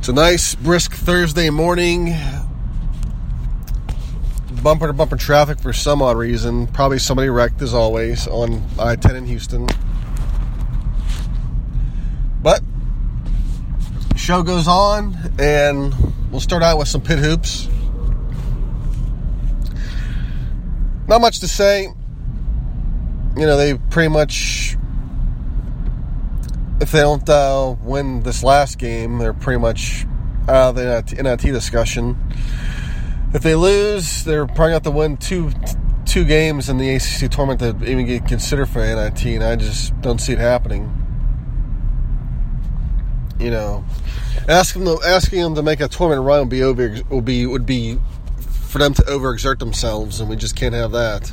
It's a nice, brisk Thursday morning. Bumper to bumper traffic for some odd reason. Probably somebody wrecked as always on I 10 in Houston. But, show goes on, and we'll start out with some Pitt hoops. Not much to say you know, they pretty much, if they don't uh, win this last game, they're pretty much out of the NIT discussion. If they lose, they're probably going to win two two games in the ACC tournament to even get considered for NIT, and I just don't see it happening. You know, asking them asking them to make a tournament run would be over would be would be for them to overexert themselves, and we just can't have that.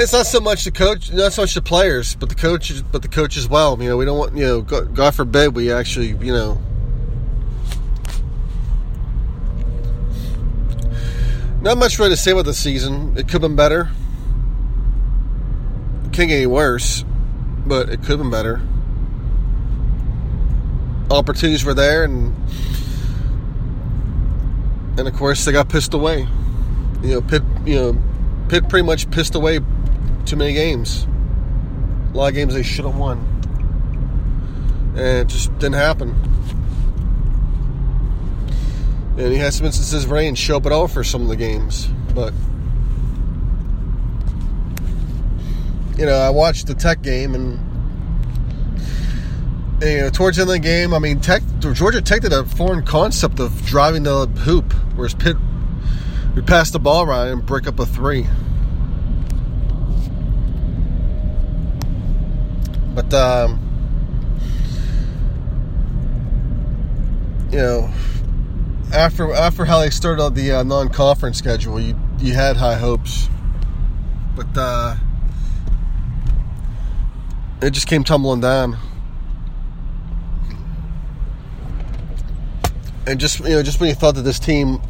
It's not so much the coach, not so much the players, but the coaches, but the coach as well. You know, we don't want, you know, God forbid we actually, you know, not much really to say about the season. It could have been better. It can't get any worse, but it could have been better. Opportunities were there, and and of course they got pissed away. You know, Pitt, you know, Pitt pretty much pissed away too many games. A lot of games they should have won. And it just didn't happen. And he had some instances where he didn't show up at all for some of the games. But, you know, I watched the Tech game and, you know, towards the end of the game, I mean, Tech, Georgia Tech did a foreign concept of driving the hoop, whereas Pitt we pass the ball around and break up a three. But um, you know, after after how they started out the uh, non-conference schedule, you you had high hopes, but uh, it just came tumbling down. And just you know, just when you thought that this team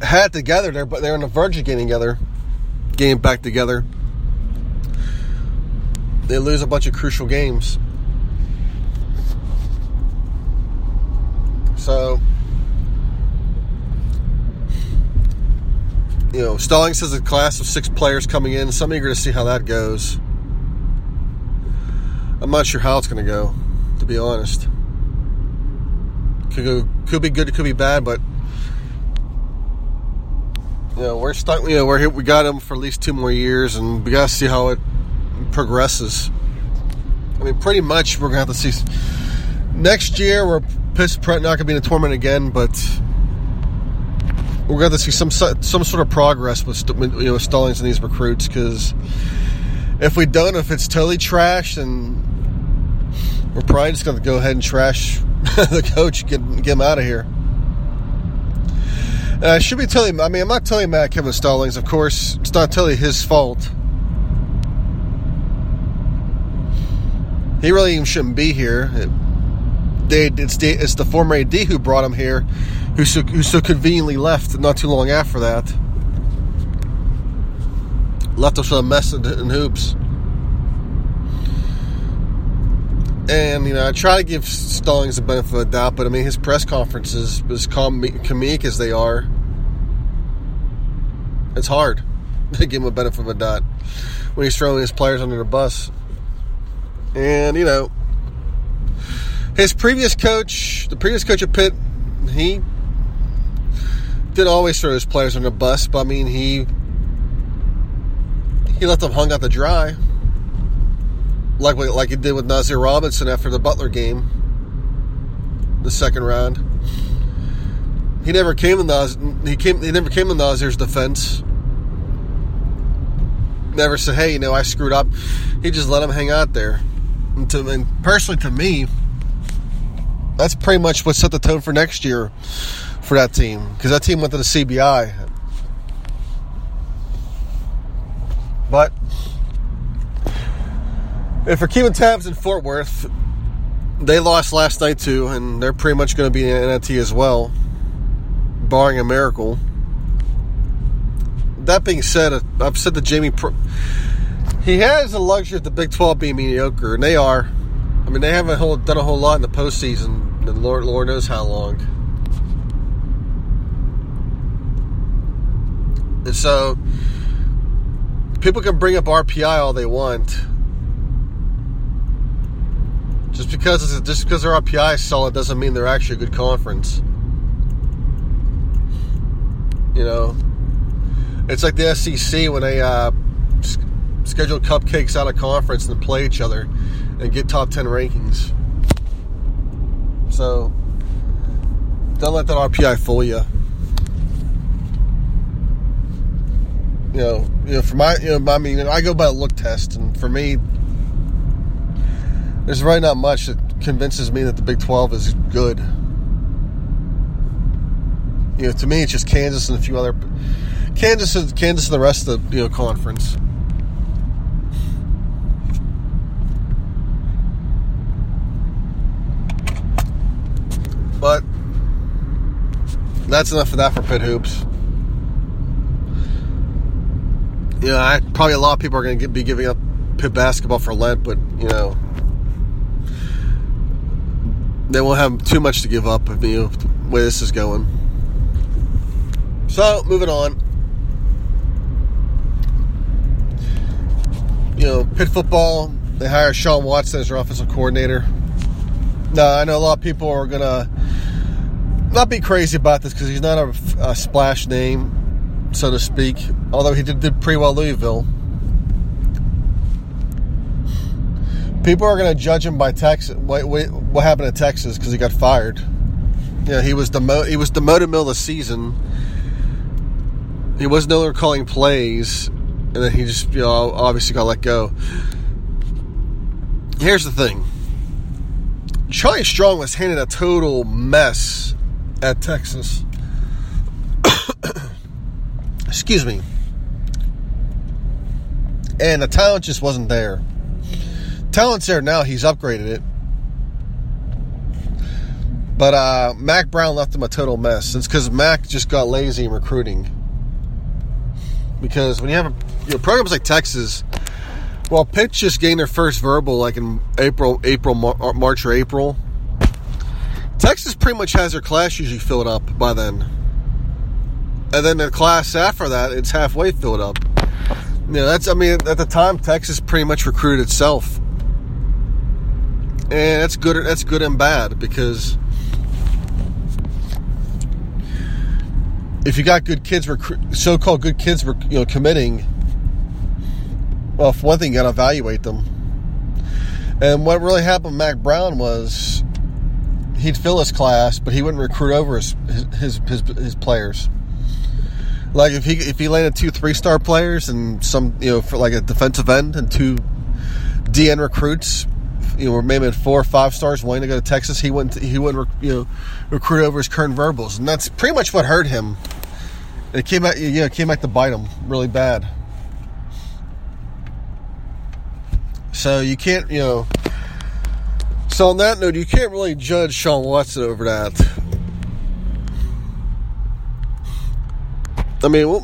had together, they're but they're on the verge of getting together, getting back together they lose a bunch of crucial games. So, you know, Stallings has a class of six players coming in. So I'm eager to see how that goes. I'm not sure how it's going to go, to be honest. Could go, could be good, could be bad, but you know, we're stuck. You know, we're here. We got him for at least two more years, and we got to see how it progresses. I mean, pretty much we're going to have to see. Next year, we're pissed not going to be in the tournament again, but we're going to see some some sort of progress with you know Stallings and these recruits because if we don't, if it's totally trash, then we're probably just going to go ahead and trash the coach, get get him out of here. And I should be telling. I mean, I'm not telling Matt Kevin Stallings. Of course, it's not totally his fault. He really shouldn't be here. It, they, it's, the, it's the former AD who brought him here, who so, who so conveniently left not too long after that. Left us with a mess in, in hoops. And, you know, I try to give Stallings the benefit of the doubt, but I mean, his press conferences, as com- comedic as they are, it's hard to give him a benefit of the doubt when he's throwing his players under the bus. And, you know, his previous coach, the previous coach of Pitt, he didn't always throw his players on the bus, but I mean he he left them hung out to dry, like like he did with Nasir Robinson after the Butler game, the second round. He never came to Naz, he came he never came to Nasir's defense. Never said, "Hey, you know, I screwed up." He just let him hang out there. And, to, and personally, to me, that's pretty much what set the tone for next year for that team because that team went to the CBI. But if for keeping tabs in Fort Worth, they lost last night too, and they're pretty much going to be in NIT as well, barring a miracle. That being said, I've said that Jamie, he has the luxury of the Big 12 being mediocre, and they are. I mean, they haven't done a whole lot in the postseason, and Lord, Lord knows how long. And so, people can bring up RPI all they want. Just because just because their RPI is solid doesn't mean they're actually a good conference. You know, it's like the SEC when they uh, schedule cupcakes out of conference and play each other and get top ten rankings. So don't let that RPI fool you. You know, you know, for my, you know, I mean, I go by a look test, and for me, there's really not much that convinces me that the Big 12 is good. You know, to me, it's just Kansas and a few other Kansas, Kansas, and the rest of the you know conference. But that's enough of that for Pitt Hoops. You know, I, probably a lot of people are going to be giving up Pitt basketball for Lent, but you know, they won't have too much to give up. You know, the way this is going. So, moving on. You know, Pitt football. They hire Shawn Watson as their offensive coordinator. Now, I know a lot of people are gonna not be crazy about this because he's not a, a splash name so to speak. Although he did, did pretty well Louisville. People are going to judge him by Texas. Wait, wait, what happened to Texas because he got fired? Yeah, he was demoted. He was demoted middle of the season. He was no longer calling plays, and then he just you know obviously got let go. Here's the thing: Charlie Strong was handed a total mess at Texas. Excuse me. And the talent just wasn't there. Talent's there now. He's upgraded it. But uh, Mack Brown left him a total mess. It's because Mack just got lazy in recruiting. Because when you have a, programs like Texas, well, Pitt just gained their first verbal like in April, April, March or April. Texas pretty much has their class usually filled up by then and then the class after that, it's halfway filled up. You know, that's I mean, at the time, Texas pretty much recruited itself, and that's good. That's good and bad because if you got good kids, recruit, so-called good kids, you know, committing. Well, for one thing, you got to evaluate them. And what really happened, with Mack Brown was he'd fill his class, but he wouldn't recruit over his his, his, his players. Like if he if he landed two three star players and some you know for like a defensive end and two DN recruits, you know, maybe four or five stars wanting to go to Texas, he wouldn't he wouldn't you know recruit over his current verbals, and that's pretty much what hurt him. It came out you know came out to bite him really bad. So you can't you know. So on that note, you can't really judge Shawn Watson over that. I mean, we'll,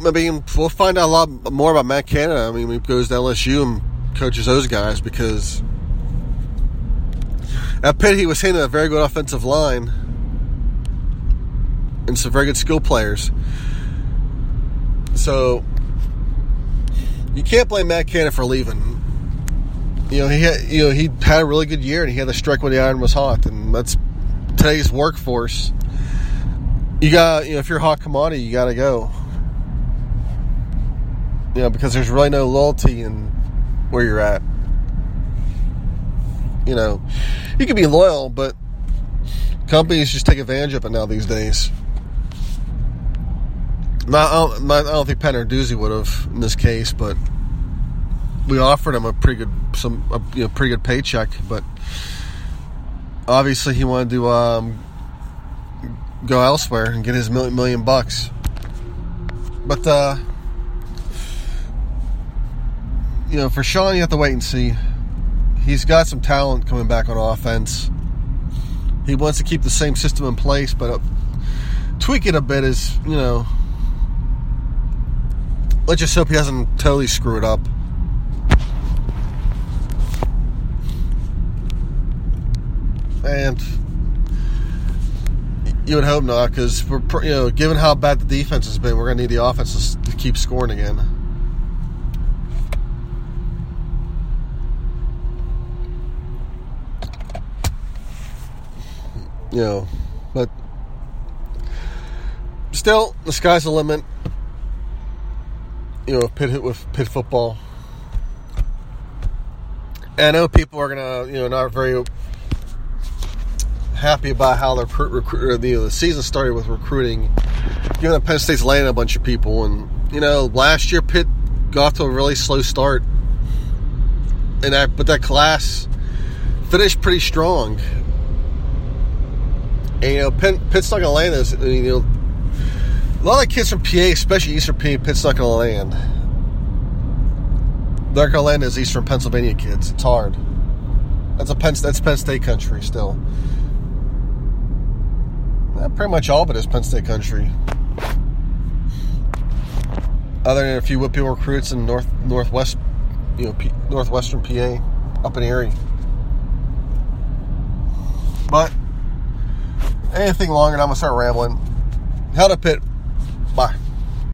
we'll find out a lot more about Matt Canada. I mean, he goes to LSU and coaches those guys because at Pitt he was hitting a very good offensive line and some very good skill players. So you can't blame Matt Canada for leaving. You know, he had, you know he had a really good year and he had to strike when the iron was hot, and that's today's workforce you got you know if you're a hot commodity, you got to go. You know because there's really no loyalty in where you're at. You know, you can be loyal, but companies just take advantage of it now these days. I, don't, I don't think Doozy would have in this case, but we offered him a pretty good some a, you know pretty good paycheck, but obviously he wanted to um, go elsewhere and get his million, million bucks. But uh, you know, for Shawn, you have to wait and see. He's got some talent coming back on offense. He wants to keep the same system in place, but uh, tweak it a bit. Is you know, let's just hope he doesn't totally screw it up. And you would hope not, because we're you know, given how bad the defense has been, we're going to need the offense to keep scoring again. You know, but still, the sky's the limit. You know, Pitt with Pitt football. And I know people are gonna, you know, not very happy about how their recruit, the, the season started with recruiting. You know, Penn State's laying a bunch of people, and you know, last year Pitt got to a really slow start, and that but that class finished pretty strong. And you know, Penn, Pitt's not going to land those. You know, a lot of kids from PA, especially Eastern PA, Pitt's not going to land. They're going to land as Eastern Pennsylvania kids. It's hard. That's a Penn. That's Penn State country still. Yeah, pretty much all of it is Penn State country. Other than a few Whitfield recruits in north northwest, you know, P, northwestern PA, up in Erie. But anything longer, I'm gonna start rambling. Held up it. Bye.